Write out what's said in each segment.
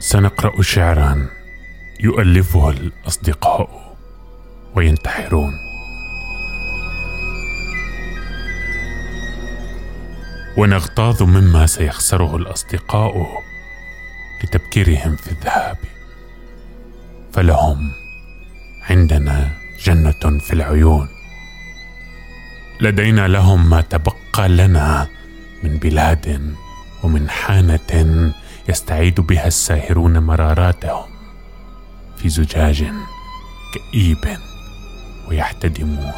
سنقرأ شعرا يؤلفه الأصدقاء وينتحرون. ونغتاظ مما سيخسره الأصدقاء لتبكيرهم في الذهاب. فلهم عندنا جنة في العيون. لدينا لهم ما تبقى لنا من بلاد ومن حانة يستعيد بها الساهرون مراراتهم في زجاج كئيب ويحتدمون.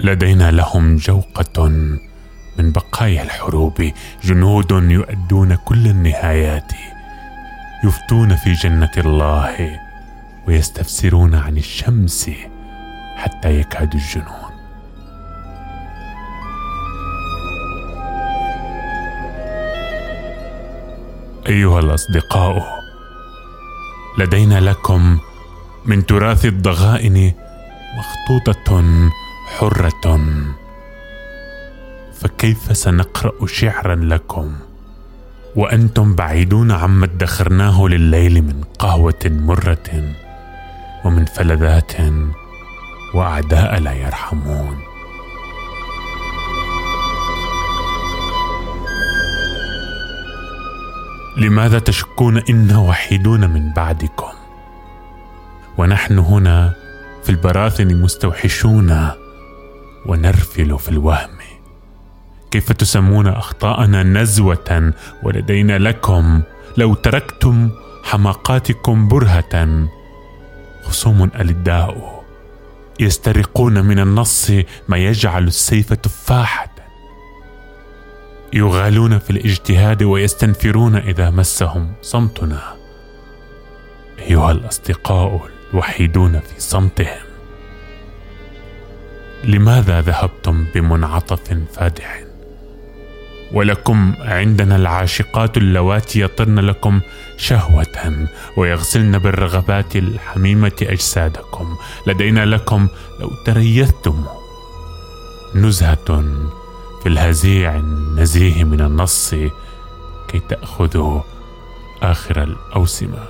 لدينا لهم جوقة من بقايا الحروب. جنود يؤدون كل النهايات يفتون في جنة الله ويستفسرون عن الشمس. حتى يكاد الجنون. أيها الأصدقاء لدينا لكم من تراث الضغائن مخطوطة حرة. فكيف سنقرأ شعرا لكم؟ وأنتم بعيدون عما ادخرناه لليل من قهوة مرة ومن فلذات وأعداء لا يرحمون. لماذا تشكون أنا وحيدون من بعدكم؟ ونحن هنا في البراثن مستوحشون ونرفل في الوهم. كيف تسمون أخطاءنا نزوة ولدينا لكم؟ لو تركتم حماقاتكم برهة خصوم الداء يسترقون من النص ما يجعل السيف تفاحة. يغالون في الاجتهاد ويستنفرون إذا مسهم صمتنا. أيها الأصدقاء الوحيدون في صمتهم لماذا ذهبتم بمنعطف فادح؟ ولكم عندنا العاشقات اللواتي يطرن لكم شهوة ويغسلن بالرغبات الحميمة أجسادكم. لدينا لكم لو تريثتم نزهة في الهزيع النزيه من النص كي تأخذوا آخر الأوسمة.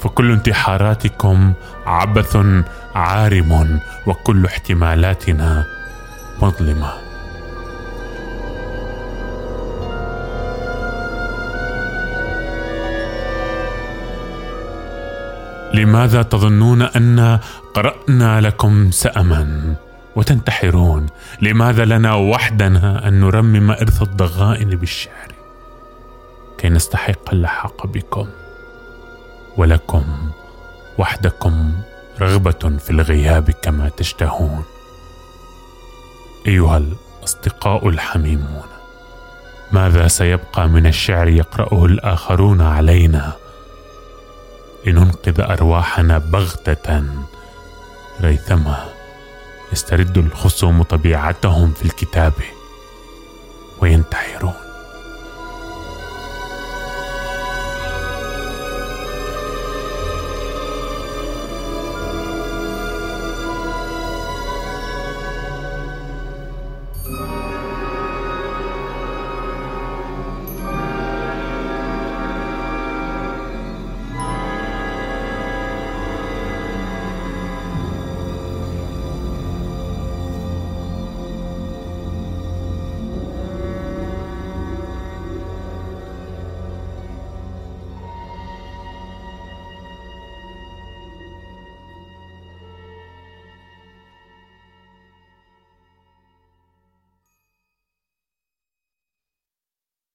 فكل انتحاراتكم عبث عارم وكل احتمالاتنا مظلمة. لماذا تظنون أن قرأنا لكم سأما وتنتحرون؟ لماذا لنا وحدنا أن نرمم إرث الضغائن بالشعر؟ كي نستحق اللحاق بكم ولكم وحدكم رغبة في الغياب كما تشتهون. أيها الأصدقاء الحميمون ماذا سيبقى من الشعر يقرأه الآخرون علينا؟ لننقذ أرواحنا بغتة ريثما يسترد الخصوم طبيعتهم في الكتاب وينتحرون.